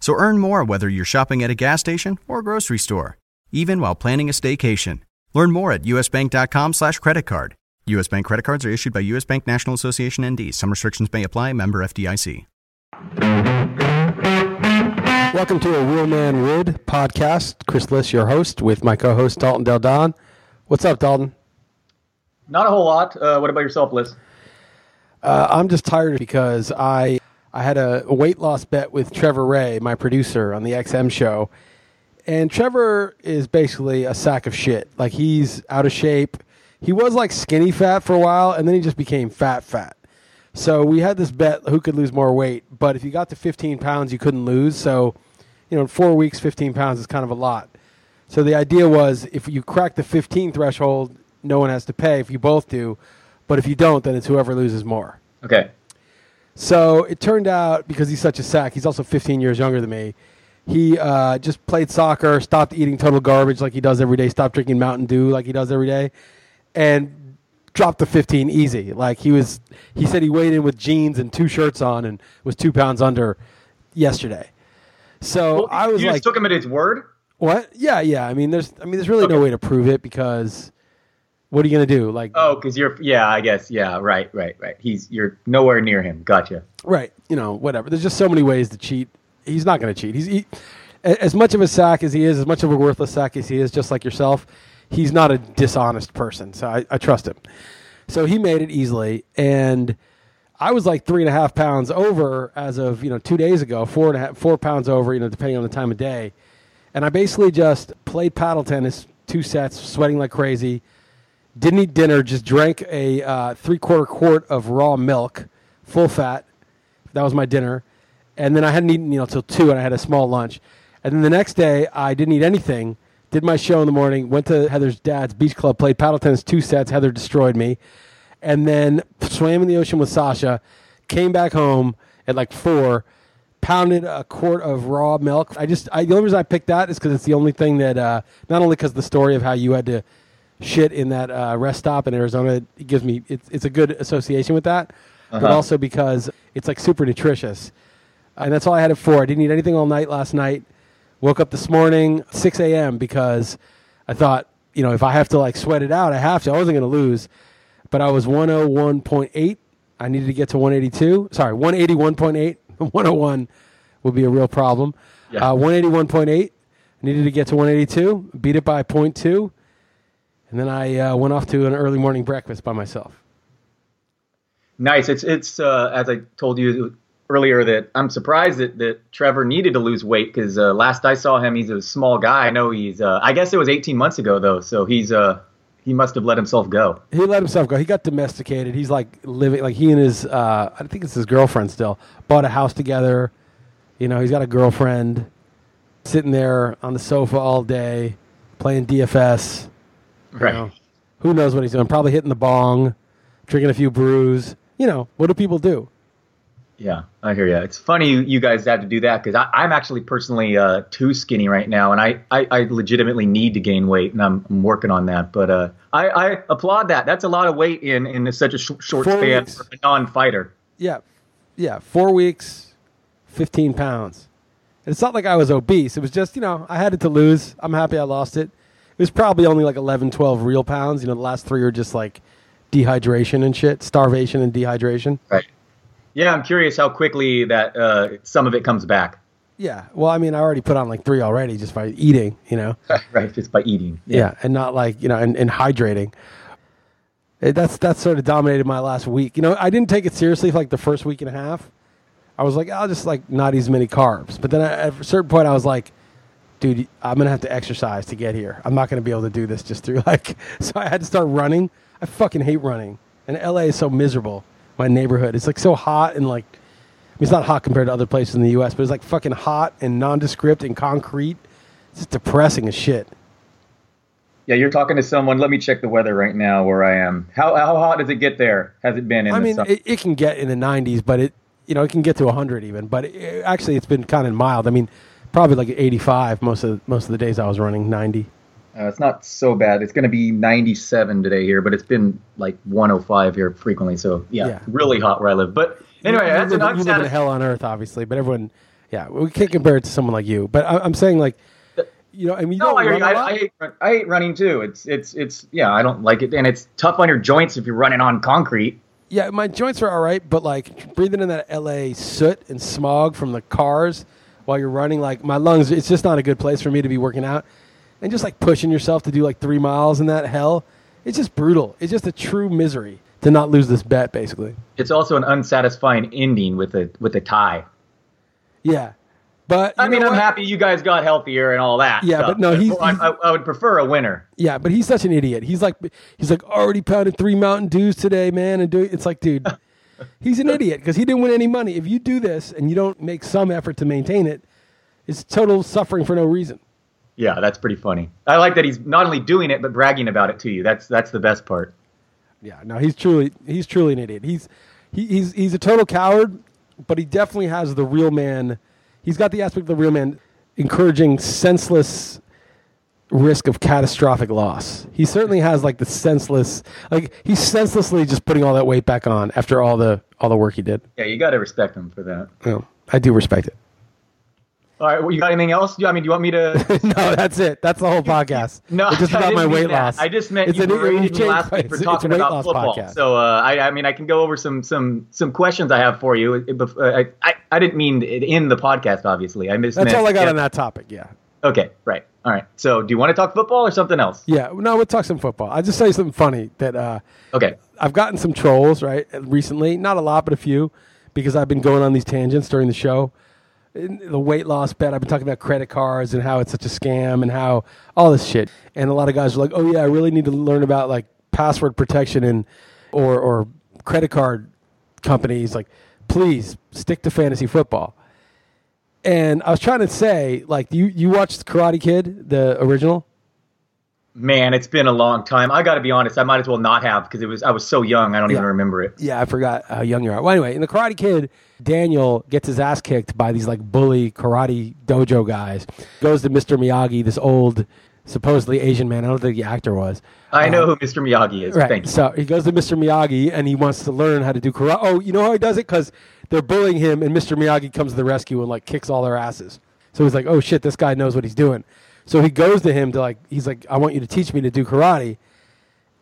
So earn more whether you're shopping at a gas station or a grocery store, even while planning a staycation. Learn more at usbank.com slash credit card. U.S. Bank credit cards are issued by U.S. Bank National Association ND. Some restrictions may apply. Member FDIC. Welcome to a Real Man Wood podcast. Chris Liss, your host, with my co-host Dalton Del Don. What's up, Dalton? Not a whole lot. Uh, what about yourself, Liss? Uh, I'm just tired because I I had a, weight loss bet with Trevor Ray, my producer on the XM show, and Trevor is basically a sack of shit. Like he's out of shape. He was like skinny fat for a while, and then he just became fat fat. So we had this bet who could lose more weight, but if you got to 15 pounds, you couldn't lose. So, you know, in four weeks, 15 pounds is kind of a lot. So the idea was if you crack the 15 threshold, no one has to pay. If you both do, but if you don't, then it's whoever loses more. Okay. So it turned out because he's such a sack, he's also 15 years younger than me. He uh, just played soccer, stopped eating total garbage like he does every day, stopped drinking Mountain Dew like he does every day, and dropped the 15 easy. Like he was, he said he weighed in with jeans and two shirts on and was two pounds under yesterday. So Well, I was you like, just took him at his word. what? Yeah, yeah. I mean, there's, I mean, there's really no way to prove it because what are you gonna do? Like, Oh, because you're. Yeah, I guess. Yeah, right, right, right. He's. You're nowhere near him. Gotcha. Right. You know, whatever. There's just so many ways to cheat. He's not going to cheat. He's he, as much of a sack as he is, as much of a worthless sack as he is, just like yourself. He's not a dishonest person, so I, I trust him. So he made it easily, and I was like three and a half pounds over as of you know two days ago, four and a half, four pounds over, you know, depending on the time of day. And I basically just played paddle tennis two sets, sweating like crazy. Didn't eat dinner, just drank a uh, three quarter quart of raw milk, full fat. That was my dinner. And then I hadn't eaten, you know, till two, and I had a small lunch. And then the next day, I didn't eat anything. Did my show in the morning. Went to Heather's dad's beach club. Played paddle tennis two sets. Heather destroyed me. And then swam in the ocean with Sasha. Came back home at like four. Pounded a quart of raw milk. I just, I, the only reason I picked that is because it's the only thing that, uh, not only because the story of how you had to shit in that uh, rest stop in Arizona, it gives me, it's, it's a good association with that, but Uh-huh. also because it's like super nutritious. And that's all I had it for. I didn't eat anything all night last night. Woke up this morning, 6 a.m., because I thought, you know, if I have to like sweat it out, I have to. I wasn't going to lose, but I was 101.8. I needed to get to 182. Sorry, 181.8. 101 would be a real problem. Yeah. Uh, 181.8. Needed to get to 182. Beat it by 0.2. And then I uh, went off to an early morning breakfast by myself. Nice. It's. It's. Uh, as I told you earlier that I'm surprised that, that Trevor needed to lose weight because uh, last I saw him, he's a small guy. I know he's. Uh, I guess it was 18 months ago though, so he's. Uh, he must have let himself go. He let himself go. He got domesticated. He's like living, like he and his, uh, I think it's his girlfriend still, bought a house together. You know, he's got a girlfriend sitting there on the sofa all day playing DFS. Right. know. who knows what he's doing? Probably hitting the bong, drinking a few brews. You know, what do people do? Yeah, I hear you. It's funny you, guys have to do that because I'm actually personally uh, too skinny right now, and I, I, I legitimately need to gain weight, and I'm, I'm working on that. But uh, I, I applaud that. That's a lot of weight in, in such a sh- short Four span weeks. for a non-fighter. Yeah, yeah, four weeks, 15 pounds. And it's not like I was obese. It was just, you know, I had it to lose. I'm happy I lost it. It was probably only like 11, 12 real pounds. You know, the last three are just like dehydration and shit, starvation and dehydration. Right. Yeah, I'm curious how quickly that uh, some of it comes back. Yeah. Well, I mean, I already put on like three already just by eating, you know? right, just by eating. Yeah. and not like, you know, and, and hydrating. It, that's that's sort of dominated my last week. You know, I didn't take it seriously for like the first week and a half. I was like, I'll just like not eat as many carbs. But then I, at a certain point, I was like, dude, I'm gonna have to exercise to get here. I'm not gonna be able to do this just through like. So I had to start running. I fucking hate running, and LA is so miserable. My neighborhood, it's like so hot and like. I mean, it's not hot compared to other places in the U.S., but it's like fucking hot and nondescript and concrete. It's just depressing as shit. Yeah, you're talking to someone. Let me check the weather right now where I am. How how hot does it get there? Has it been in I the mean, it, it can get in the 90s, but it you know it can get to 100 even. But it, actually, it's been kind of mild. I mean, probably like 85 most of most of the days I was running 90. Uh, it's not so bad. It's going to be 97 today here, but it's been like 105 here frequently. So yeah, Yeah. really hot where I live. But anyway, you, that's live, an you live in hell on earth, obviously. But everyone, yeah, we can't compare it to someone like you. But I, I'm saying like, you know, I mean, you No, don't I, I. I, hate, I hate running too. It's it's it's yeah, I don't like it, and it's tough on your joints if you're running on concrete. yeah, my joints are all right, but like breathing in that LA soot and smog from the cars while you're running, like my lungs, it's just not a good place for me to be working out. And just like pushing yourself to do like three miles in that hell, it's just brutal. It's just a true misery to not lose this bet, basically. It's also an unsatisfying ending with a with a tie. Yeah. But I mean, I'm happy you guys got healthier and all that. Yeah, stuff, but no, he's- I, he's- I, I would prefer a winner. Yeah, but he's such an idiot. He's like, he's like already pounded three Mountain Dews today, man, and doing. It's like, dude, he's an idiot because he didn't win any money. If you do this and you don't make some effort to maintain it, it's total suffering for no reason. Yeah, that's pretty funny. I like that he's not only doing it but bragging about it to you. That's that's the best part. Yeah, no, he's truly, he's truly an idiot. He's, he, he's, he's a total coward, but he definitely has the real man. He's got the aspect of the real man, encouraging senseless risk of catastrophic loss. He certainly has like the senseless, like he's senselessly just putting all that weight back on after all the all the work he did. Yeah, you got to respect him for that. Well, I do respect it. All right, well, you got anything else? I mean, do you want me to? no, that's it. That's the whole podcast. No, it's just I about my weight that. loss. I just meant It's you an- berated me last week for it's talking about football. podcast. So uh, I, I mean, I can go over some some some questions I have for you. It- uh, I, I, I didn't mean in the podcast. Obviously, I missed. that's all I got yeah. on that topic. Yeah. Okay, right. All right. So, do you want to talk football or something else? Yeah. No, we'll talk some football. I'll just say something funny that uh, Okay. I've gotten some trolls right recently. Not a lot, but a few, because I've been going on these tangents during the show. In the weight loss bet. I've been talking about credit cards and how it's such a scam and how all this shit. And a lot of guys are like, "Oh yeah, I really need to learn about like password protection and or or credit card companies. Like, please stick to fantasy football." And I was trying to say, like, you you watched Karate Kid, the original? Man, it's been a long time. I got to be honest. I might as well not have because it was I was so young. I don't even remember it. Yeah, I forgot how young you are. Well, anyway, in the Karate Kid, Daniel gets his ass kicked by these like bully karate dojo guys. Goes to Mr. Miyagi, this old, supposedly Asian man. I don't think the actor was. I know Um, who Mr. Miyagi is. Right. Thank you. So he goes to Mr. Miyagi and he wants to learn how to do karate. Oh, you know how he does it? Because they're bullying him, and Mr. Miyagi comes to the rescue and like kicks all their asses. So he's like, "Oh shit, this guy knows what he's doing." So he goes to him to like, he's like, "I want you to teach me to do karate."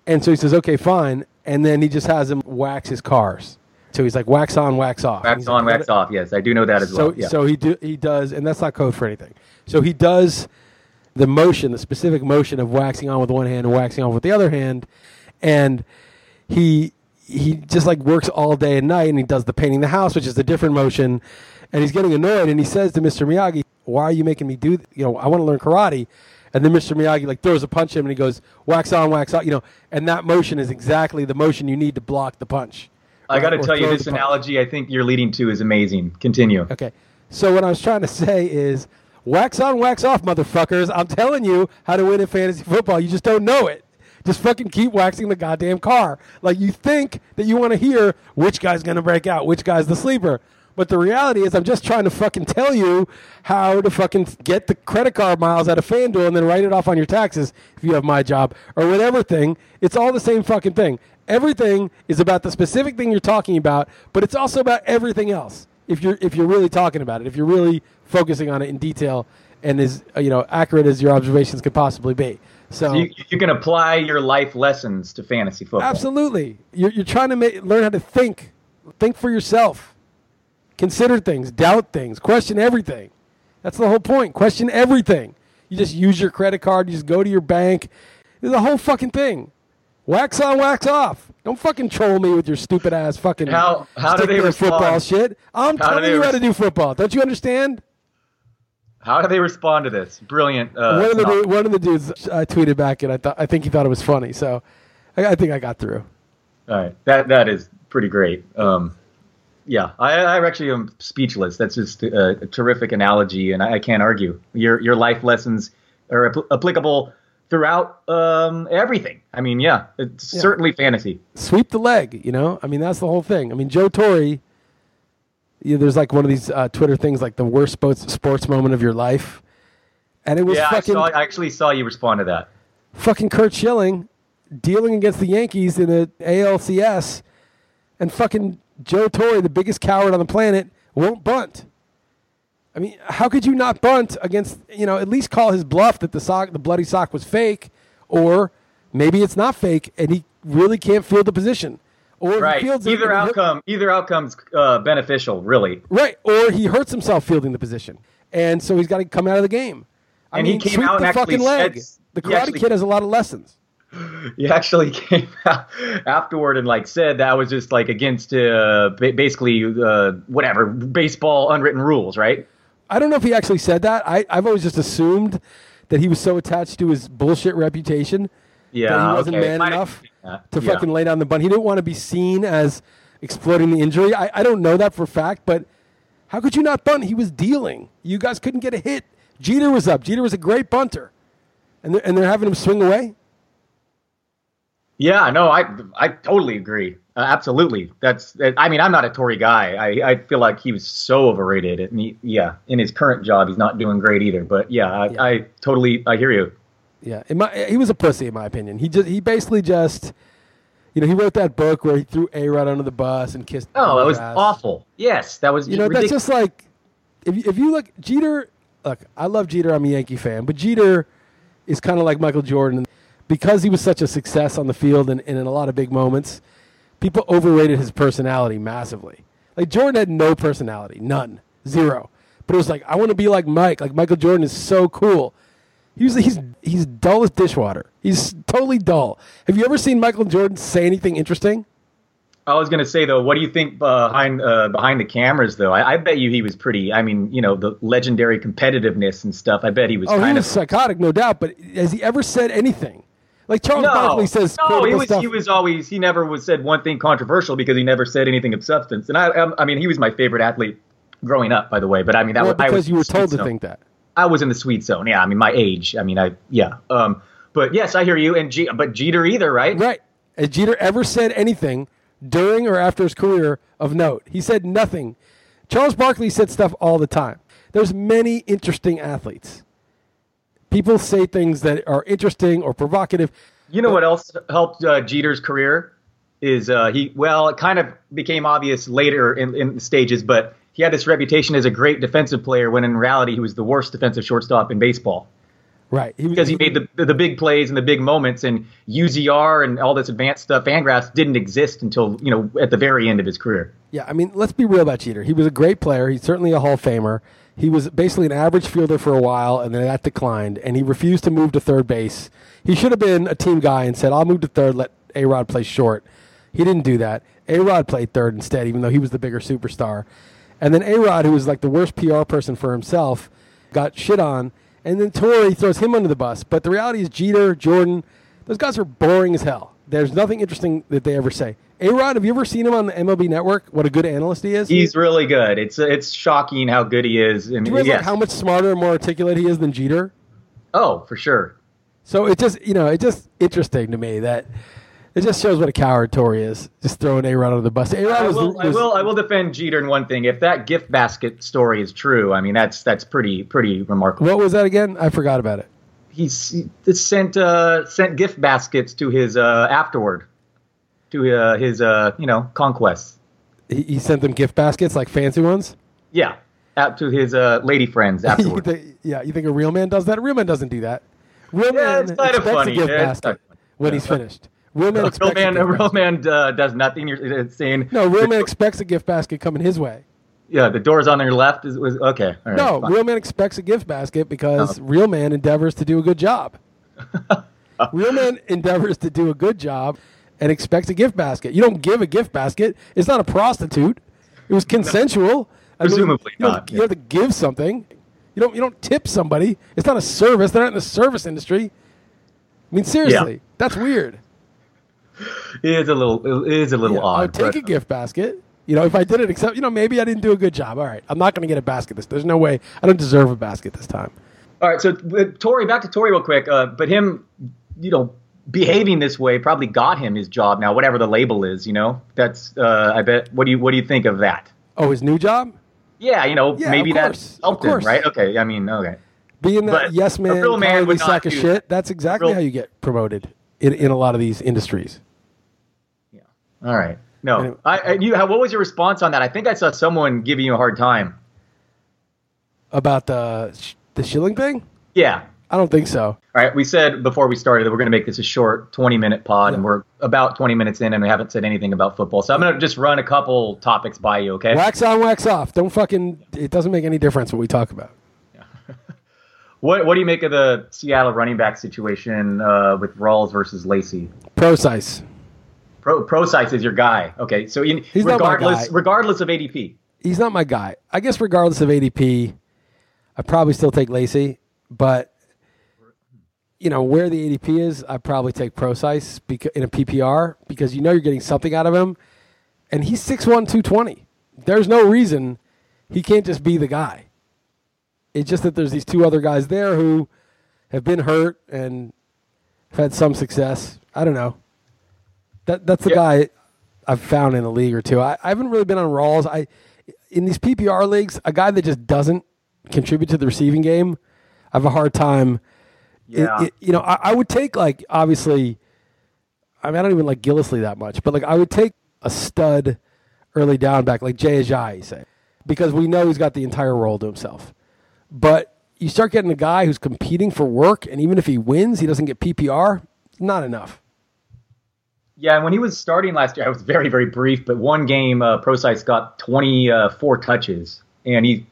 And so he says, "Okay, fine." And then he just has him wax his cars. So he's like, "Wax on, wax off." Wax on, like, wax off. Yes, I do know that as so well. Yeah. so he do, he does, and that's not code for anything. So he does the motion, the specific motion of waxing on with one hand and waxing on with the other hand, and he he just like works all day and night, and he does the painting the house, which is a different motion, and he's getting annoyed, and he says to Mr. Miyagi, "Why are you making me do? Th- you know, I want to learn karate." And then Mr. Miyagi like throws a punch at him, and he goes, "Wax on, wax off," you know, and that motion is exactly the motion you need to block the punch. I got to tell you, this analogy I think you're leading to is amazing. Continue. Okay. So what I was trying to say is wax on, wax off, motherfuckers. I'm telling you how to win in fantasy football. You just don't know it. Just fucking keep waxing the goddamn car. Like you think that you want to hear which guy's going to break out, which guy's the sleeper. But the reality is, I'm just trying to fucking tell you how to fucking get the credit card miles out of FanDuel and then write it off on your taxes if you have my job or whatever thing. It's all the same fucking thing. Everything is about the specific thing you're talking about, but it's also about everything else. If you're if you're really talking about it, if you're really focusing on it in detail and as you know accurate as your observations could possibly be. So You, you can apply your life lessons to fantasy football. Absolutely. You're, you're trying to make, learn how to think. Think for yourself. Consider things, doubt things, question everything. That's the whole point. Question everything. You just use your credit card. You just go to your bank. It's the whole fucking thing. Wax on, wax off. Don't fucking troll me with your stupid ass fucking How- how do they respond? football shit. I'm How telling you how to do football. Don't you understand? How do they respond to this? Brilliant. Uh, one of the one of the dudes I tweeted back and I thought I think he thought it was funny. So I, I think I got through. All right, that that is pretty great. Um, yeah, I, I actually am speechless. That's just a, a terrific analogy, and I, I can't argue. Your your life lessons are apl- applicable throughout um, everything. I mean, yeah, it's certainly fantasy. Sweep the leg. You know. I mean that's the whole thing. I mean Joe Torre. Yeah, there's like one of these uh, Twitter things like the worst sports sports moment of your life, and it was Yeah, I, fucking saw, I actually saw you respond to that. fucking Curt Schilling dealing against the Yankees in the ALCS, and fucking Joe Torre, the biggest coward on the planet, won't bunt. I mean, how could you not bunt against? You know, at least call his bluff that the sock, the bloody sock, was fake, or maybe it's not fake, and he really can't field the position, or Right. Either outcome, either outcome's uh, beneficial, really. right? Or he hurts himself fielding the position, and so he's got to come out of the game. I And he came sweep out the and actually fucking leg. said- the Karate actually- Kid has a lot of lessons. He actually came out afterward and like said that was just like against uh, basically uh, whatever baseball unwritten rules, right? I don't know if he actually said that. I, I've always just assumed that he was so attached to his bullshit reputation Yeah, that he wasn't okay. man have enough that. To Yeah. fucking lay down the bunt. He didn't want to be seen as exploiting the injury. I, I don't know that for a fact, but how could you not bunt? He was dealing. You guys couldn't get a hit. Jeter was up. Jeter was a great bunter. And they're, and they're having him swing away? Yeah, no, I I totally agree. Uh, absolutely. That's. I mean, I'm not a Torre guy. I, I feel like he was so overrated. And he, yeah, in his current job, he's not doing great either. But yeah, I, Yeah. I totally I hear you. Yeah, in my, he was a pussy in my opinion. He just he basically just, you know, he wrote that book where he threw A Rod under the bus and kissed. Oh, that was ass. awful. Yes, that was. You know, ridiculous. that's just like if you, if you look Jeter. Look, I love Jeter. I'm a Yankee fan, but Jeter is kind of like Michael Jordan because he was such a success on the field and, and in a lot of big moments. People overrated his personality massively. Like Jordan had no personality, none, zero. But it was like I want to be like Mike. Like Michael Jordan is so cool. He was, he's he's dull as dishwater. He's totally dull. Have you ever seen Michael Jordan say anything interesting? I was gonna say though, what do you think behind uh, behind the cameras though? I, I bet you he was pretty. I mean, you know, the legendary competitiveness and stuff. I bet he was Oh, he kind was of. psychotic, no doubt. But has he ever said anything? Like Charles No, Barkley says, no, he was stuff. he was always he never was said one thing controversial because he never said anything of substance. And I I, I mean he was my favorite athlete growing up, by the way. But I mean that Well, was I because was you were told to zone. think that. I was in the sweet zone. Yeah, I mean my age. I mean I yeah. Um, but yes, I hear you. And G, but Jeter either, right? Right. Has Jeter ever said anything during or after his career of note? He said nothing. Charles Barkley said stuff all the time. There's many interesting athletes. People say things that are interesting or provocative. You know what else helped uh, Jeter's career is uh, he well it kind of became obvious later in, in the stages, but he had this reputation as a great defensive player when in reality he was the worst defensive shortstop in baseball Right. He, because he made the, the big plays and the big moments and UZR and all this advanced stuff. Fangraphs didn't exist until you know at the very end of his career. Yeah, I mean, let's be real about Jeter. He was a great player. He's certainly a Hall of Famer. He was basically an average fielder for a while, and then that declined, and he refused to move to third base. He should have been a team guy and said, I'll move to third, let A Rod play short. He didn't do that. A Rod played third instead, even though he was the bigger superstar. And then A Rod, who was like the worst PR person for himself, got shit on. And then Torre throws him under the bus. But the reality is, Jeter, Jordan, those guys are boring as hell. There's nothing interesting that they ever say. A Rod, have you ever seen him on the MLB Network? What a good analyst he is. He's really good. It's it's shocking how good he is. And Do you realize yes. like, how much smarter and more articulate he is than Jeter? oh, for sure. So it just you know it's just interesting to me that it just shows what a coward Torre is, just throwing A Rod under the bus. A Rod I was, will, I will. I will defend Jeter in one thing. If that gift basket story is true, I mean that's that's pretty pretty remarkable. What was that again? I forgot about it. He's he sent uh, sent gift baskets to his uh, afterward, to uh, his uh, you know conquests. He, he sent them gift baskets, like fancy ones. Yeah, out to his uh, lady friends you afterward. think, yeah, you think a real man does that? A real man doesn't do that. Real Yeah, man it's kind of funny. a gift Yeah, basket kind of funny. when he's finished. Real man a real man, real man uh, does nothing. You're saying No, real man expects a gift basket coming his way. yeah, the doors on your left is was okay. Right, No, fine. real man expects a gift basket because Oh. real man endeavors to do a good job. real man endeavors to do a good job and expects a gift basket. You don't give a gift basket. It's not a prostitute. It was consensual. I mean, Presumably you not, You have to give something. You don't. You don't tip somebody. It's not a service. They're not in the service industry. I mean, seriously, that's weird. It is a little it is a little Yeah, I odd. would take but- a gift basket. You know, if I did it, except you know, maybe I didn't do a good job. All right, I'm not going to get a basket. This there's no way. I don't deserve a basket this time. All right, so uh, Torre, back to Torre real quick. Uh, but him, you know, behaving this way probably got him his job now, whatever the label is. You know, that's uh, I bet. What do you what do you think of that? Oh, his new job? Yeah, you know, Yeah, maybe of that helped him, right? Okay, I mean, okay. Being that But yes a man, real man cowardly would sack of shit. that. That's exactly Real- how you get promoted in, in a lot of these industries. All right. No, Anyway. I, I you. How, what was your response on that? I think I saw someone giving you a hard time. About the the Schilling thing? Yeah. I don't think so. All right. We said before we started that we're going to make this a short 20 minute pod, and we're about 20 minutes in, and we haven't said anything about football. So I'm going to just run a couple topics by you. Okay. Wax on, wax off. Don't fucking. It doesn't make any difference what we talk about. Yeah. What What do you make of the Seattle running back situation uh, with Rawls versus Lacy? Prosise. Pro Prosise is your guy. Okay, so in, He's regardless regardless of ADP. He's not my guy. I guess regardless of ADP, I probably still take Lacy, but you know where the ADP is, I probably take Prosise beca- in a PPR because you know you're getting something out of him, and he's 6'1", 220. There's no reason he can't just be the guy. It's just that there's these two other guys there who have been hurt and have had some success. I don't know. That that's the Yeah. guy I've found in a league or two. I, I haven't really been on Rawls. I in these PPR leagues, a guy that just doesn't contribute to the receiving game, I have a hard time. it- Yeah. it- you know, I, I would take like obviously. I mean, I don't even like Gillislee that much, but like I would take a stud early down back like Jay Ajayi, say, because we know he's got the entire role to himself. But you start getting a guy who's competing for work, and even if he wins, he doesn't get PPR. Not enough. Yeah, and when he was starting last year, I was very very brief, but one game, uh, got 24 touches, and he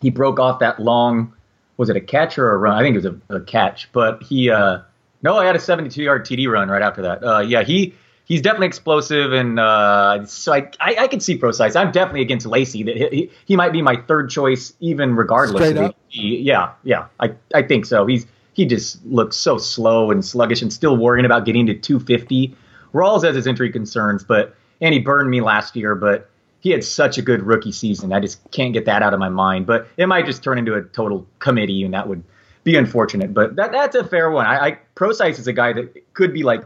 he broke off that long. Was it a catch or a run? I think it was a, a catch, but he uh, no, I had a 72 yard TD run right after that. Uh, yeah, he he's definitely explosive, and uh, so I, I I can see Prosise. I'm definitely against Lacy. That he, he he might be my third choice, even regardless. Straight up? the- yeah, yeah, I I think so. He's he just looks so slow and sluggish, and still worrying about getting to 250. Rawls has his injury concerns, but and he burned me last year, but he had such a good rookie season. I just can't get that out of my mind. But it might just turn into a total committee, and that would be unfortunate. But that that's a fair one. I, I Prosise is a guy that could be like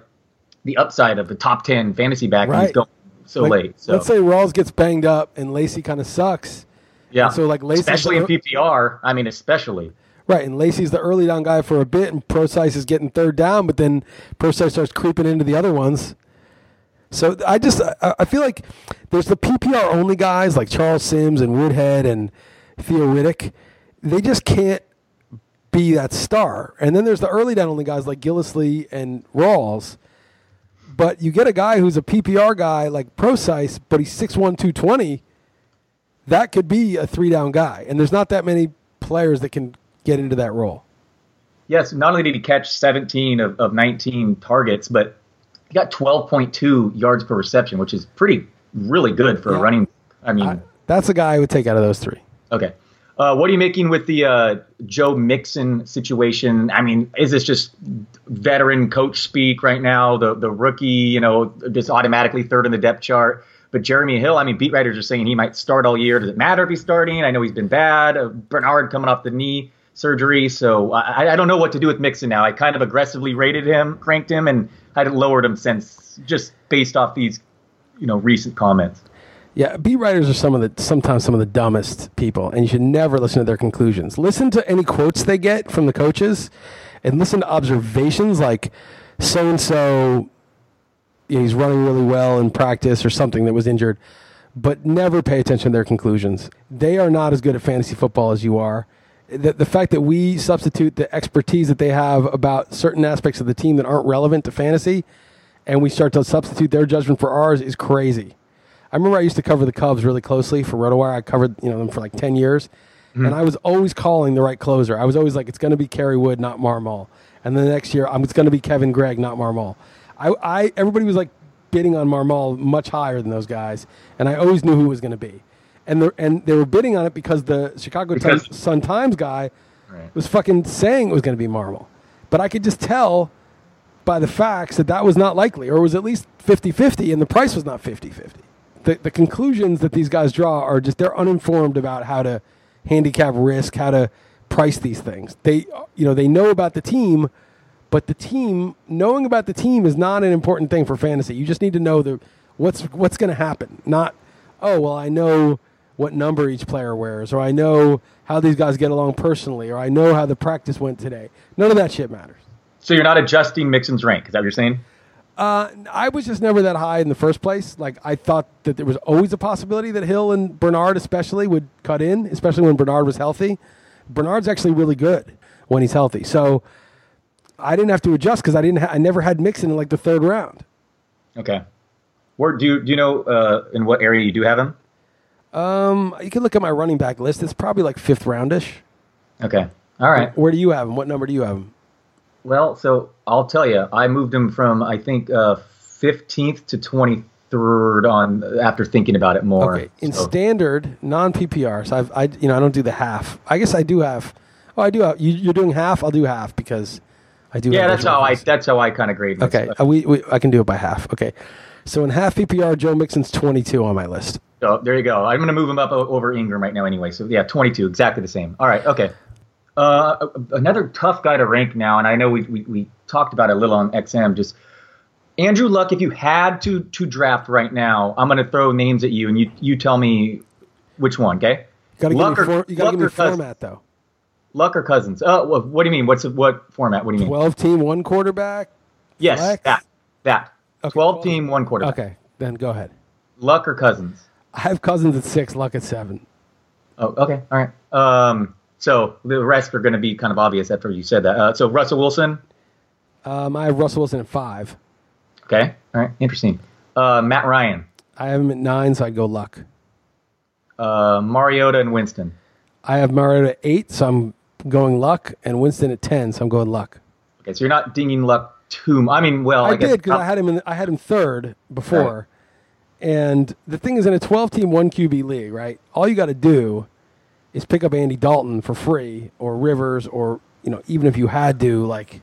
the upside of the top ten fantasy back, and he's Right. going so Like, late. So Let's say Rawls gets banged up and Lacy kind of sucks. yeah, so, like, Lacy's especially in PPR. I mean, especially. Right, and Lacy's the early down guy for a bit, and Prosise is getting third down, but then Prosise starts creeping into the other ones. So I just I, I feel like there's the PPR only guys like Charles Sims and Woodhead and Theo Riddick. They just can't be that star. And then there's the early down only guys like Gillislee and Rawls. But you get a guy who's a PPR guy like Prosise, but he's 6'1", 220. That could be a three down guy, and there's not that many players that can get into that role. Yes, not only did he catch 17 of, of 19 targets, but he got 12.2 yards per reception, which is pretty really good for Yeah. a running. I mean, I, that's a guy I would take out of those three. okay. Uh, what are you making with the uh, Joe Mixon situation? I mean, is this just veteran coach speak right now? The the rookie, you know, just automatically third in the depth chart. But Jeremy Hill, I mean, beat writers are saying he might start all year. Does it matter if he's starting? I know he's been bad. Uh, Bernard coming off the knee surgery, so I, I don't know what to do with Mixon now. I kind of aggressively rated him, cranked him, and I lowered him since just based off these, you know, recent comments. Yeah, beat writers are some of the sometimes some of the dumbest people, and you should never listen to their conclusions. Listen to any quotes they get from the coaches, and listen to observations like so and so. He's running really well in practice or something that was injured, but never pay attention to their conclusions. They are not as good at fantasy football as you are. The, the fact that we substitute the expertise that they have about certain aspects of the team that aren't relevant to fantasy, and we start to substitute their judgment for ours is crazy. I remember I used to cover the Cubs really closely for RotoWire. I covered you know them for like ten years, Mm-hmm. and I was always calling the right closer. I was always like, it's going to be Kerry Wood, not Marmol. And then the next year, it's going to be Kevin Gregg, not Marmol. I, I everybody was like bidding on Marmol much higher than those guys, and I always knew who it was going to be. And the, and they were bidding on it because the Chicago Because- Times, Sun Times guy Right. was fucking saying it was going to be Marmol. But I could just tell by the facts that that was not likely, or it was at least 50 50, and the price was not 50 50. The, the conclusions that these guys draw are just, they're uninformed about how to handicap risk, how to price these things. They, you know, they know about the team, but the team, knowing about the team is not an important thing for fantasy. You just need to know the, what's, what's going to happen, not, oh, well, I know what number each player wears, or I know how these guys get along personally, or I know how the practice went today. None of that shit matters. So you're not adjusting Mixon's rank. Is that what you're saying? Uh, I was just never that high in the first place. Like I thought that there was always a possibility that Hill and Bernard, especially, would cut in, especially when Bernard was healthy. Bernard's actually really good when he's healthy, so I didn't have to adjust because I didn't. Ha- I never had Mixon in like the third round. Okay. Where do you do you know uh, in what area you do have him? Um, you can look at my running back list. It's probably like fifth roundish. Okay. All right. Where do you have him? What number do you have him? Well, so I'll tell you, I moved him from I think uh, 15th to 23rd on after thinking about it more. Okay, in So- standard non PPR, so I've, I you know I don't do the half. I guess I do have. Oh, I do. Have, you, you're doing half. I'll do half because I do. yeah, have that's how I that's how I kind of grade. Okay, uh, we, we I can do it by half. Okay, so in half PPR, Joe Mixon's 22 on my list. So there you go. I'm going to move him up over Ingram right now anyway. So yeah, 22, exactly the same. All right, okay. Uh, another tough guy to rank now, and I know we, we, we talked about it a little on XM. Just Andrew Luck, if you had to to draft right now, I'm going to throw names at you, and you you tell me which one. Okay. Got to give me, or- for, you got to give me Cousins? format though. Luck or Cousins? Uh, what, what do you mean? What's what format? What do you mean? 12 team, one quarterback. yes, flex? that that. Okay, 12 12. team, one quarterback. Okay, then go ahead. Luck or Cousins? I have Cousins at six, Luck at seven. Oh, okay, all right. Um, so the rest are going to be kind of obvious after you said that. Uh, so Russell Wilson. Um, I have Russell Wilson at five. Okay, all right, interesting. Uh, Matt Ryan, I have him at nine, so I'd go Luck. uh, Mariota, and Winston. I have Mariota at eight, so I'm going Luck, and Winston at ten, so I'm going Luck. Okay, so you're not dinging Luck too. I mean, well, I, I, did because I had him. In, I had him third before, and the thing is, in a 12-team one QB league, right? All you got to do is pick up Andy Dalton for free, or Rivers, or you know, even if you had to, like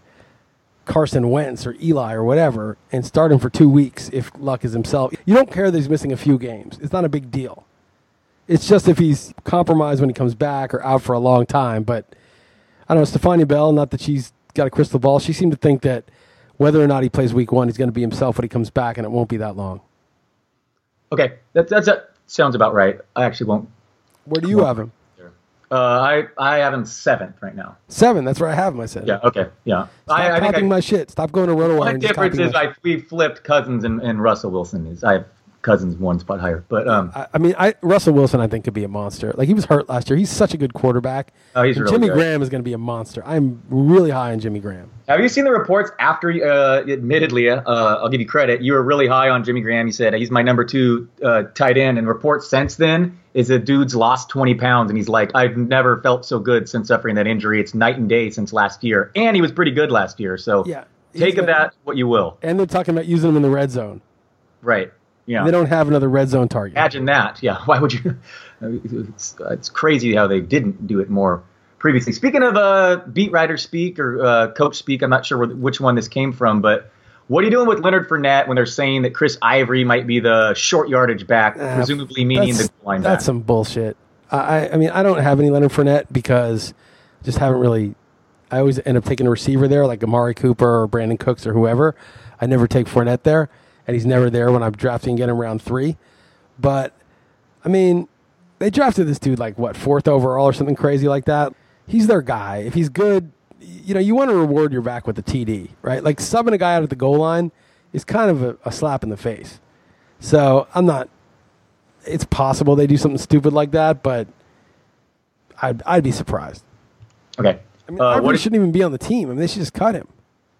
Carson Wentz or Eli or whatever, and start him for two weeks if Luck is himself. You don't care that he's missing a few games. It's not a big deal. It's just if he's compromised when he comes back or out for a long time. But I don't know, Stephania Bell, not that she's got a crystal ball, she seemed to think that whether or not he plays week one, he's going to be himself when he comes back, and it won't be that long. Okay, that that's that sounds about right. I actually won't. Where do you have him? Uh, I I have him seventh right now. Seven. That's where I have him. I said. Yeah. Okay. Yeah. Stop I, I think copying I, my shit. Stop going to RotoWire just difference is I we flipped Cousins and, and Russell Wilson. Is I have Cousins one spot higher, but um, I, I mean, I, Russell Wilson, I think, could be a monster. Like he was hurt last year. He's such a good quarterback. Oh, he's really Jimmy good. Graham is going to be a monster. I'm really high on Jimmy Graham. Have you seen the reports after, uh, admittedly, uh, I'll give you credit, you were really high on Jimmy Graham. You said he's my number two uh, tight end. And reports since then is the dude's lost 20 pounds. And he's like, I've never felt so good since suffering that injury. It's night and day since last year. And he was pretty good last year. So Yeah, take of that what you will. And they're talking about using him in the red zone. Right. Yeah. They don't have another red zone target. Imagine that. Yeah. Why would you? It's, it's crazy how they didn't do it more previously. Speaking of uh, beat writer speak or uh, coach speak, I'm not sure which one this came from, but what are you doing with Leonard Fournette when they're saying that Chris Ivory might be the short yardage back, Uh, presumably meaning the line that's back? some bullshit. I, I- I mean, I don't have any Leonard Fournette because I just haven't really. I always end up taking a receiver there, like Amari Cooper or Brandin Cooks or whoever. I never take Fournette there, and he's never there when I'm drafting again in round three. But I mean, they drafted this dude like what fourth overall or something crazy like that. He's their guy. If he's good, you know, you want to reward your back with a TD, right? Like subbing a guy out at the goal line is kind of a, a slap in the face. So I'm not it's possible they do something stupid like that, but I'd, I'd be surprised. Okay. I mean, Uh, Ivory shouldn't even be on the team. I mean, they should just cut him.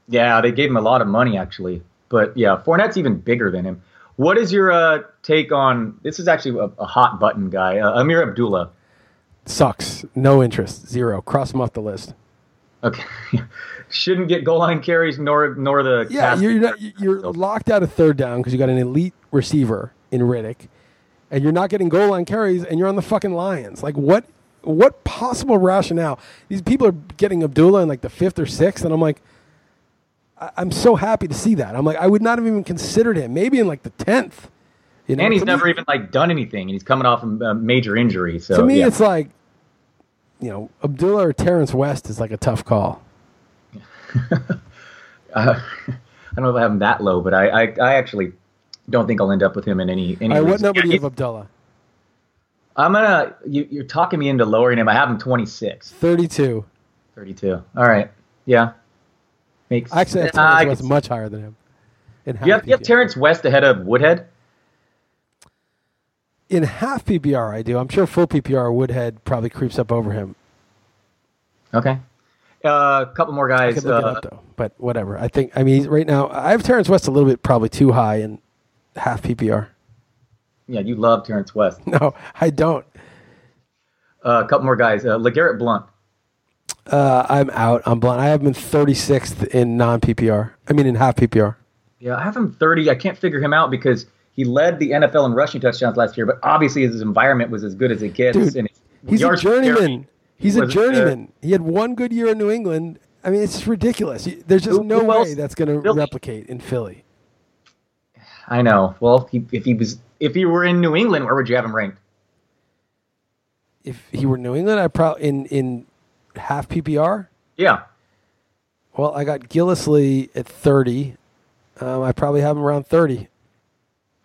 yeah, they gave him a lot of money, actually. But yeah, Fournette's even bigger than him. What is your uh, take on this? Is actually a, a hot button guy, uh, Ameer Abdullah. Sucks. No interest. Zero. Cross him off the list. Okay, shouldn't get goal line carries nor nor the Yeah, cast- you're not, you're locked out of third down because you got an elite receiver in Riddick, and you're not getting goal line carries, and you're on the fucking Lions. Like what? What possible rationale? These people are getting Abdullah in like the fifth or sixth, and I'm like, I, I'm so happy to see that. I'm like, I would not have even considered him. Maybe in like the tenth. You know, and he's never me, even like done anything, and he's coming off a major injury. So To me, yeah. it's like, you know, Abdullah or Terrence West is like a tough call. Uh, I don't know if I have him that low, but I, I, I actually don't think I'll end up with him in any. any right, what number Yeah, do you have Abdullah? I'm gonna. You, you're talking me into lowering him. I have him 26, Thirty-two. 32. All right. Yeah. Makes. Actually, I have Uh, Terrence West much higher than him. In half you have, you have Terrence West ahead of Woodhead. In half PPR, I do. I'm sure full PPR Woodhead probably creeps up over him. Okay. Uh, a couple more I guys. could look uh, it up though, but whatever. I think. I mean, right now I have Terrence West a little bit probably too high in half PPR. yeah, you love Terrence West. No, I don't. Uh, a couple more guys. Uh, LeGarrette Blount. Uh, I'm out. I'm blunt. I have him 36th in non PPR. I mean, in half PPR. Yeah, I have him 30. I can't figure him out because he led the NFL in rushing touchdowns last year, but obviously his environment was as good as it gets. Dude, and He's a yards per carry journeyman. He's a journeyman. He had one good year in New England. I mean, it's ridiculous. There's just Who- no who way that's going to replicate in Philly. I know. Well, he, if he was, if he were in New England, where would you have him ranked? If he were New England, I probably in in half PPR. Yeah. Well, I got Gillislee at 30. Um, I probably have him around 30.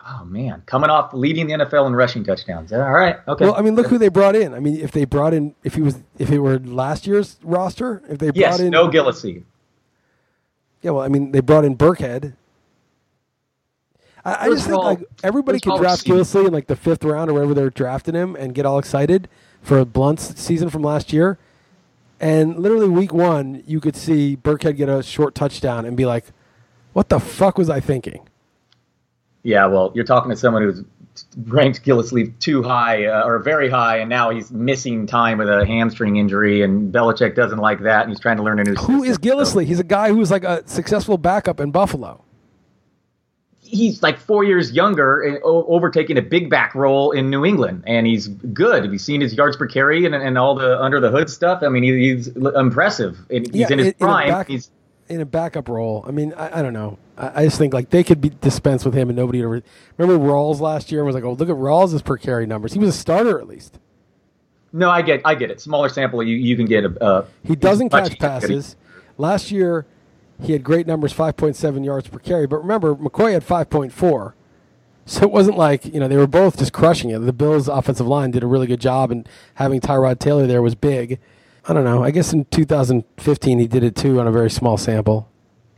Oh man, coming off leading the NFL in rushing touchdowns. All right. Okay. Well, I mean, look who they brought in. I mean, if they brought in, if he was, if it were last year's roster, if they yes. brought in, No Gillislee. yeah, well, I mean, they brought in Burkhead. I, I just think all- like everybody could draft Gillislee in like the fifth round or wherever they're drafting him and get all excited for a Blount's season from last year. And literally week one, you could see Burkhead get a short touchdown and be like, "What the fuck was I thinking?" Yeah. Well, you're talking to someone who's ranked Gillislee too high uh, or very high, and now he's missing time with a hamstring injury, and Belichick doesn't like that, and he's trying to learn a new. Who is system, so- He's a guy who was like a successful backup in Buffalo. He's like four years younger, and overtaking a big back role in New England, and he's good. Have you seen his yards per carry and, and all the under the hood stuff? I mean, he, he's impressive. And he's Yeah, in his in- in a prime. back- he's in a backup role. I mean, I, I don't know. I, I just think like they could be dispensed with him and nobody would ever. Remember Rawls last year and was like, "Oh, look at Rawls' per carry numbers. He was a starter at least. no, I get, I get it. Smaller sample, you you can get a. Uh, He doesn't catch passes. Last year, he had great numbers, five point seven yards per carry. But remember, McCoy had five point four. So it wasn't like you know they were both just crushing it. The Bills' offensive line did a really good job, and having Tyrod Taylor there was big. I don't know. I guess in 2015 he did it too on a very small sample.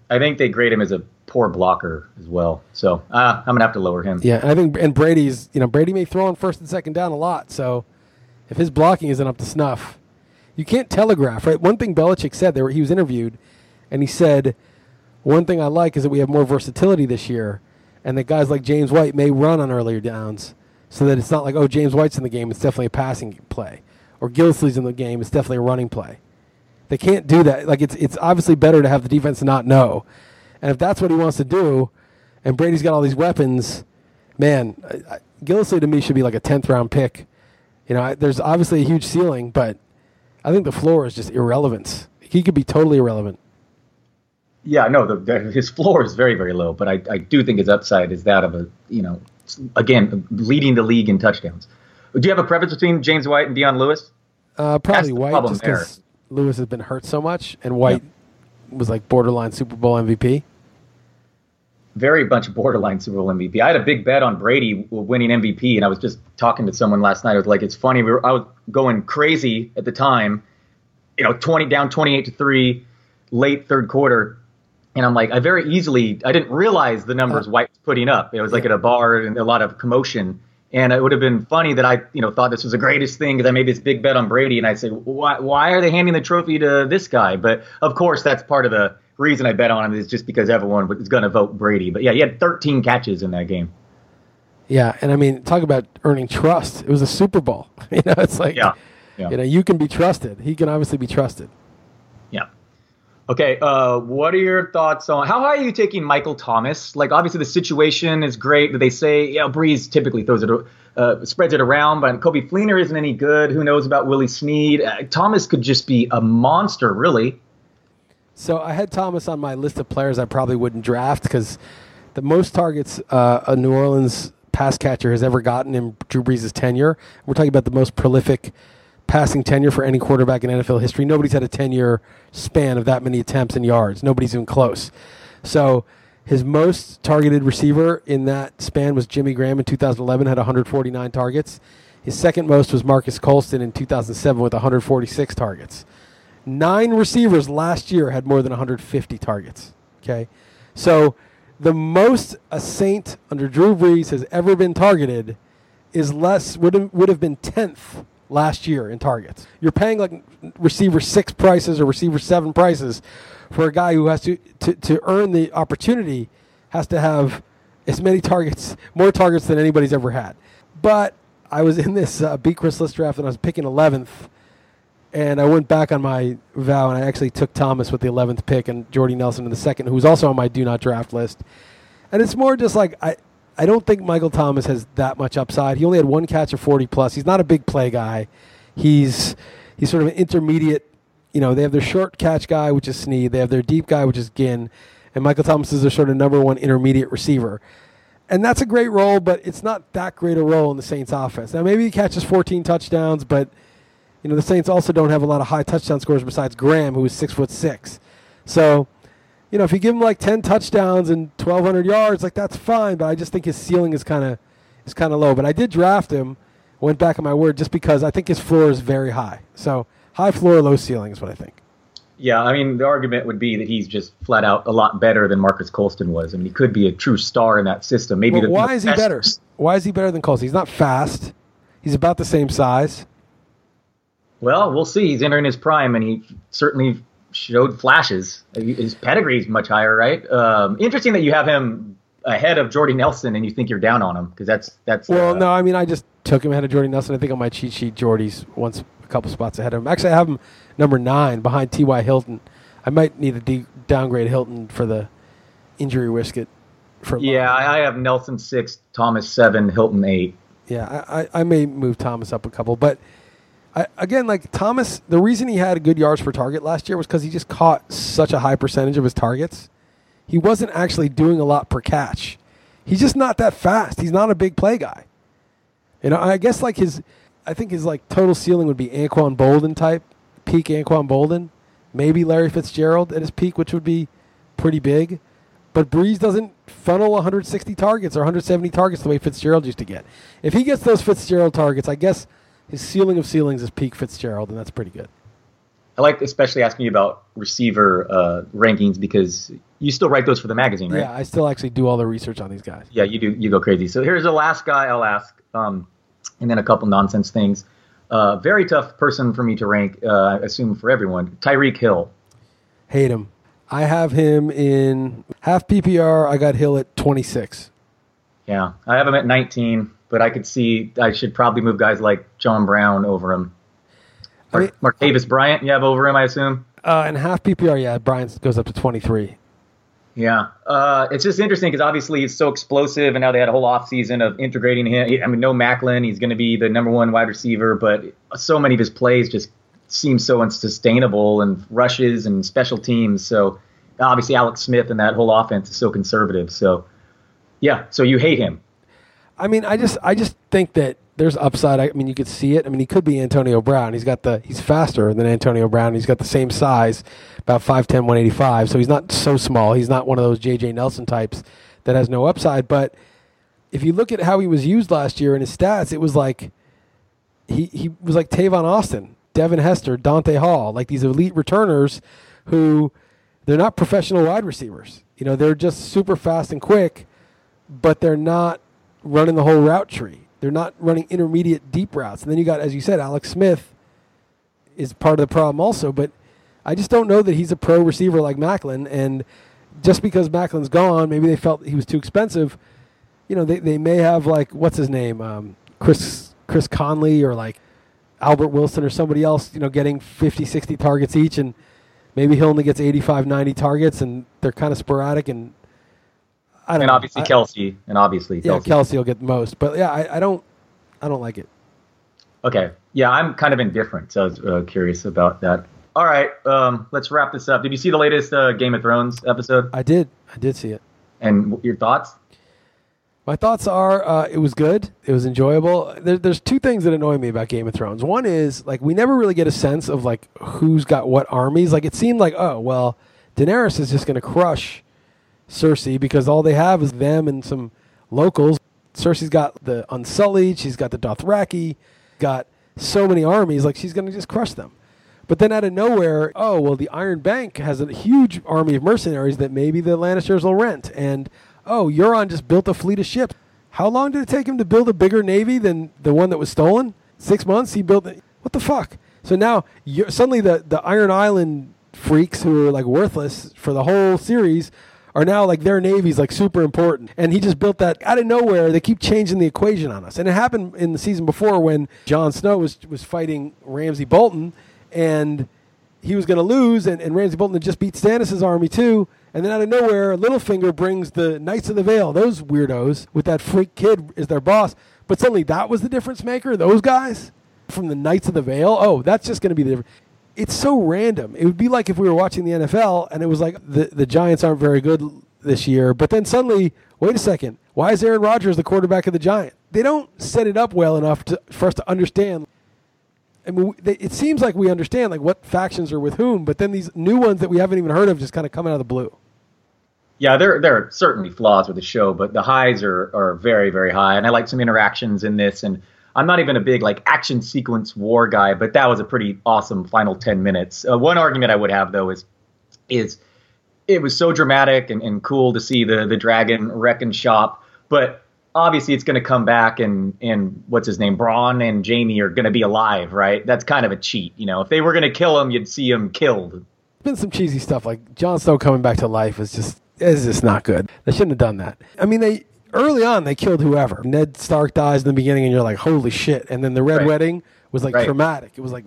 I think they grade him as a poor blocker as well. So uh, I'm gonna have to lower him. Yeah, and I think and Brady's you know Brady may throw on first and second down a lot. So if his blocking isn't up to snuff, you can't telegraph. Right. One thing Belichick said there, he was interviewed, and he said, "One thing I like is that we have more versatility this year, and that guys like James White may run on earlier downs, so that it's not like oh James White's in the game, it's definitely a passing play, or Gillislee's in the game, it's definitely a running play." They can't do that. Like it's it's obviously better to have the defense not know, and if that's what he wants to do, and Brady's got all these weapons, man, I, to me should be like a tenth round pick. You know, I, there's obviously a huge ceiling, but I think the floor is just irrelevance. He could be totally irrelevant. Yeah, no, the, the, his floor is very, very low, but I, I do think his upside is that of a, you know, again, leading the league in touchdowns. Do you have a preference between James White and Dion Lewis? Uh, probably White, just because Lewis has been hurt so much, and White was like borderline Super Bowl MVP. Very bunch of borderline Super Bowl MVP. I had a big bet on Brady winning MVP, and I was just talking to someone last night. I was like, it's funny. We were, I was going crazy at the time, you know, 20 down 28 to 3, late third quarter. And I'm like, I very easily, I didn't realize the numbers uh-huh. White was putting up. It was like at a bar and a lot of commotion. And it would have been funny that I, you know, thought this was the greatest thing because I made this big bet on Brady, and I'd say, why, why are they handing the trophy to this guy? But of course, that's part of the reason I bet on him is just because everyone is going to vote Brady. But yeah, he had 13 catches in that game. Yeah, and I mean, talk about earning trust. It was a Super Bowl. you know, it's like, Yeah. Yeah. you know, you can be trusted. He can obviously be trusted. Yeah. Okay. Uh, what are your thoughts on how high are you taking Michael Thomas? Like, obviously, the situation is great. That they say, you know, Brees typically throws it, uh, spreads it around, but Coby Fleener isn't any good. Who knows about Willie Snead? Uh, Thomas could just be a monster, really. So I had Thomas on my list of players I probably wouldn't draft because the most targets uh, a New Orleans pass catcher has ever gotten in Drew Brees' tenure. We're talking about the most prolific passing tenure for any quarterback in NFL history. Nobody's had a 10 year span of that many attempts and yards. Nobody's even close. So his most targeted receiver in that span was Jimmy Graham in 2011, had 149 targets. His second most was Marques Colston in 2007 with 146 targets. Nine receivers last year had more than 150 targets. Okay. So the most a Saint under Drew Brees has ever been targeted is less would have, would have been 10th last year in targets. You're paying like receiver 6 prices or receiver 7 prices for a guy who has to to, to earn the opportunity has to have as many targets, more targets than anybody's ever had. But I was in this uh, beat Chris Liss draft and I was picking 11th and I went back on my vow and I actually took Thomas with the 11th pick and Jordy Nelson in the second, who's also on my do not draft list. And it's more just like I, I don't think Michael Thomas has that much upside. He only had one catch of 40 plus. He's not a big play guy. He's he's sort of an intermediate. You know, they have their short catch guy, which is Snead. They have their deep guy, which is Ginn, and Michael Thomas is their sort of number one intermediate receiver. And that's a great role, but it's not that great a role in the Saints offense. Now maybe he catches 14 touchdowns, but you know, the Saints also don't have a lot of high touchdown scores besides Graham, who is six foot six. So, you know, if you give him like ten touchdowns and twelve hundred yards, like that's fine. But I just think his ceiling is kind of is kind of low. But I did draft him. Went back on my word just because I think his floor is very high. So high floor, low ceiling is what I think. Yeah, I mean, the argument would be that he's just flat out a lot better than Marques Colston was. I mean, he could be a true star in that system. Maybe Well, the, why the is he better? Why is he better than Colston? He's not fast. He's about the same size. Well, we'll see. He's entering his prime, and he certainly showed flashes. His pedigree is much higher, right? Um, interesting that you have him ahead of Jordy Nelson, and you think you're down on him because that's that's. Well, uh, no, I mean, I just took him ahead of Jordy Nelson. I think on my cheat sheet, Jordy's once a couple spots ahead of him. Actually, I have him number nine behind T.Y. Hilton. I might need to de- downgrade Hilton for the injury risk it. For Yeah, I I have Nelson six, Thomas seven, Hilton eight. yeah, I, I, I may move Thomas up a couple, but I, again, like Thomas, the reason he had good yards per target last year was because he just caught such a high percentage of his targets. He wasn't actually doing a lot per catch. He's just not that fast. He's not a big play guy. You know, I guess like his, I think his like total ceiling would be Anquan Boldin type, peak Anquan Boldin, maybe Larry Fitzgerald at his peak, which would be pretty big. But Brees doesn't funnel 160 targets or 170 targets the way Fitzgerald used to get. If he gets those Fitzgerald targets, I guess his ceiling of ceilings is peak Fitzgerald, and that's pretty good. I like especially asking you about receiver uh, rankings because you still write those for the magazine, right? Yeah, I still actually do all the research on these guys. Yeah, you do. You go crazy. So here's the last guy I'll ask, um, and then a couple nonsense things. Uh, very tough person for me to rank. Uh, I assume for everyone. Tyreek Hill. Hate him. I have him in half PPR. I got Hill at 26. Yeah, I have him at 19, but I could see I should probably move guys like John Brown over him. I mean- Martavis Bryant, you have over him, I assume. Uh, and half PPR, yeah, Bryant goes up to 23. Yeah, uh, it's just interesting because obviously he's so explosive, and now they had a whole offseason of integrating him. I mean, no Maclin, he's going to be the number one wide receiver, but so many of his plays just seem so unsustainable, and rushes and special teams. So obviously Alex Smith and that whole offense is so conservative. So yeah, so you hate him. I mean, I just I just think that there's upside. I mean, you could see it. I mean, he could be Antonio Brown. He's got the he's faster than Antonio Brown. He's got the same size, about 5'10", 185. So he's not so small. He's not one of those J.J. Nelson types that has no upside. But if you look at how he was used last year in his stats, it was like he he was like Tavon Austin, Devin Hester, Dante Hall, like these elite returners who they're not professional wide receivers. You know, they're just super fast and quick, but they're not running the whole route tree. They're not running intermediate deep routes. And then you got, as you said, Alex Smith is part of the problem also. But I just don't know that he's a pro receiver like Maclin. And just because Maclin's gone, maybe they felt he was too expensive. you know, they, they may have like what's his name, um, Chris Chris Conley or like Albert Wilson or somebody else, you know, getting 50, 60 targets each, and maybe he only gets 85, 90 targets, and they're kind of sporadic. And I don't And know. obviously I- Kelce, and obviously yeah, Kelce. Kelce will get the most, but yeah, I, I don't, I don't like it. Okay. Yeah, I'm kind of indifferent. So I was uh, curious about that. All right. Um, let's wrap this up. Did you see the latest uh, Game of Thrones episode? I did, I did see it. And your thoughts? My thoughts are uh, it was good. It was enjoyable. There, there's two things that annoy me about Game of Thrones. One is like we never really get a sense of like who's got what armies. Like it seemed like oh well, Daenerys is just going to crush Cersei because all they have is them and some locals. Cersei's got the Unsullied. She's got the Dothraki. Got so many armies. Like she's going to just crush them. But then out of nowhere, oh well, the Iron Bank has a huge army of mercenaries that maybe the Lannisters will rent, and oh, Euron just built a fleet of ships. How long did it take him to build a bigger navy than the one that was stolen? Six months. He built. it. What the fuck? So now suddenly the the Iron Island freaks who are like worthless for the whole series are now like their navy's like super important. And he just built that out of nowhere. They keep changing the equation on us. And it happened in the season before when Jon Snow was was fighting Ramsay Bolton and he was going to lose, and, and Ramsay Bolton had just beat Stannis' army too. And then out of nowhere, Littlefinger brings the Knights of the Vale, those weirdos, with that freak kid as their boss. But suddenly that was the difference maker, those guys from the Knights of the Vale. Oh, that's just going to be the difference. It's so random. It would be like if we were watching the NFL and it was like the, the Giants aren't very good this year, but then suddenly, wait a second, why is Aaron Rodgers the quarterback of the Giants? They don't set it up well enough to, for us to understand I mean, it seems like we understand like what factions are with whom, but then these new ones that we haven't even heard of just kind of come out of the blue. Yeah, there there are certainly flaws with the show, but the highs are are very very high, and I like some interactions in this. And I'm not even a big like action sequence war guy, but that was a pretty awesome final ten minutes. Uh, one argument I would have though is is it was so dramatic and, and cool to see the the dragon wreck and shop, but obviously it's going to come back and and what's his name Bronn and Jaime are going to be alive, right? That's kind of a cheat, you know. If they were going to kill him, you'd see him killed. Been some cheesy stuff like Jon Snow coming back to life is just is just not good. They shouldn't have done that. I mean, they early on they killed whoever. Ned Stark dies in the beginning, and you're like, holy shit! And then the Red Right. Wedding was like Right. traumatic. It was like.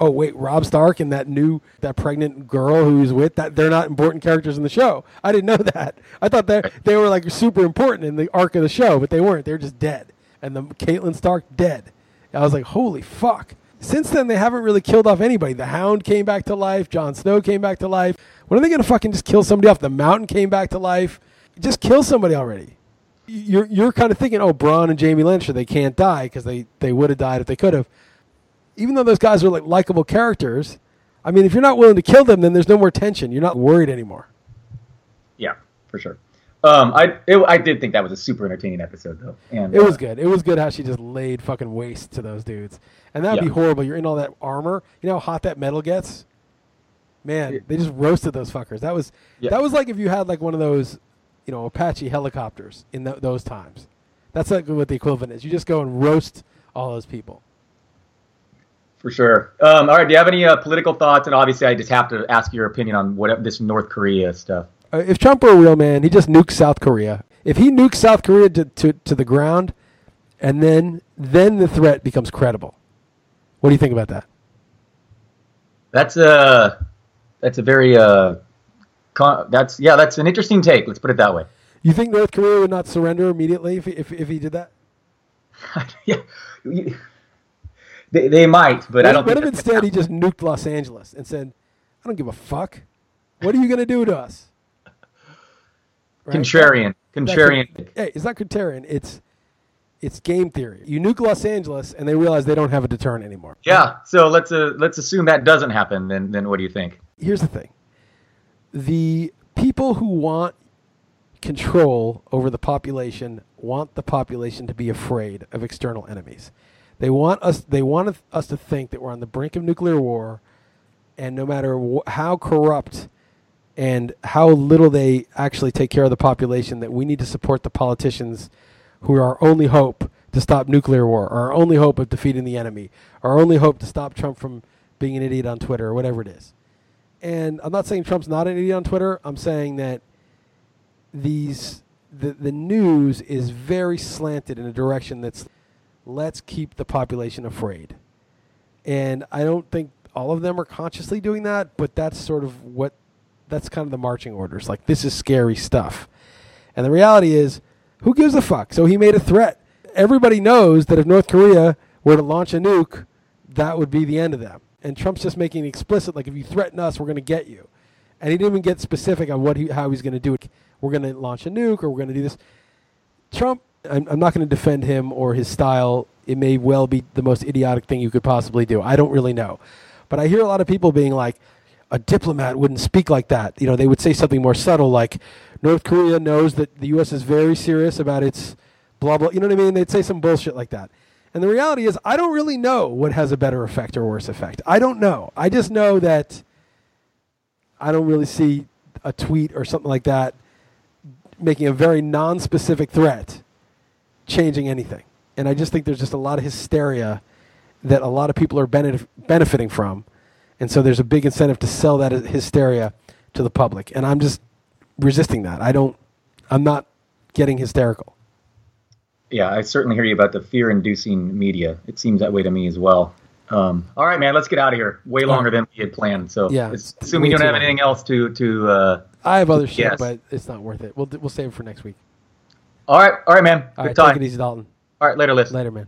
Oh wait, Robb Stark and that new that pregnant girl who he's with that they're not important characters in the show. I didn't know that. I thought that they were like super important in the arc of the show, but they weren't. They were just dead. And the Catelyn Stark dead. I was like, holy fuck. Since then, they haven't really killed off anybody. The Hound came back to life. Jon Snow came back to life. When are they going to fucking just kill somebody off? The Mountain came back to life. Just kill somebody already. You're you're kind of thinking, oh, Bronn and Jaime Lannister, they can't die because they they would have died if they could have. Even though those guys are like likable characters, I mean, if you're not willing to kill them, then there's no more tension. You're not worried anymore. Yeah, for sure. Um, I it, I did think that was a super entertaining episode though, and It was uh, good. It was good how she just laid fucking waste to those dudes. And that'd be horrible. You're in all that armor. You know how hot that metal gets? Man, they just roasted those fuckers. That was Yeah. that was like if you had like one of those, you know, Apache helicopters in th- those times. That's like what the equivalent is. You just go and roast all those people. for sure. Um, all right, do you have any uh, political thoughts? And obviously, I just have to ask your opinion on what this North Korea stuff. Uh, if Trump were a real man, he just nukes South Korea. If he nukes South Korea to, to, to the ground, and then then the threat becomes credible. What do you think about that? That's a that's a very uh, that's yeah, that's an interesting take. Let's put it that way. You think North Korea would not surrender immediately if he, if, if he did that? yeah, they, they might, but I don't. what think if instead he just nuked Los Angeles and said, "I don't give a fuck. What are you going to do to us?" Right? contrarian, contrarian. hey, it's not contrarian. It's it's game theory. You nuke Los Angeles, and they realize they don't have a deterrent anymore. Yeah, so let's uh, let's assume that doesn't happen. Then then what do you think? Here's the thing: the people who want control over the population want the population to be afraid of external enemies. They want us. They want us to think that we're on the brink of nuclear war, and no matter wh- how corrupt and how little they actually take care of the population, that we need to support the politicians who are our only hope to stop nuclear war, our only hope of defeating the enemy, our only hope to stop Trump from being an idiot on Twitter or whatever it is. And I'm not saying Trump's not an idiot on Twitter. I'm saying that these the the news is very slanted in a direction that's let's keep the population afraid. And I don't think all of them are consciously doing that, but that's sort of what that's kind of the marching orders. Like this is scary stuff. And the reality is, who gives a fuck? So he made a threat. Everybody knows that if North Korea were to launch a nuke, that would be the end of them. And Trump's just making it explicit, like if you threaten us, we're going to get you. And he didn't even get specific on what he, how he's going to do it. We're going to launch a nuke, or we're going to do this. Trump, I'm, I'm not going to defend him or his style. It may well be the most idiotic thing you could possibly do. I don't really know, but I hear a lot of people being like, a diplomat wouldn't speak like that. You know, they would say something more subtle, like North Korea knows that the U.S. is very serious about its blah blah. You know what I mean? They'd say some bullshit like that. And the reality is, I don't really know what has a better effect or worse effect. I don't know. I just know that I don't really see a tweet or something like that making a very non-specific threat changing anything. And I just think there's just a lot of hysteria that a lot of people are benef- benefiting from. And so there's a big incentive to sell that hysteria to the public. And I'm just resisting that. I don't, I'm not getting hysterical. Yeah, I certainly hear you about the fear inducing media. It seems that way to me as well. Um, all right, man, let's get out of here. Way longer than we had planned. So, Yeah, assuming you don't have anything else to to. Uh, I have other shit, Yes. but it's not worth it. We'll, we'll save it for next week. all right, all right, man. Good All right, time. take it easy, Dalton. All right, later, Liss. Later, man.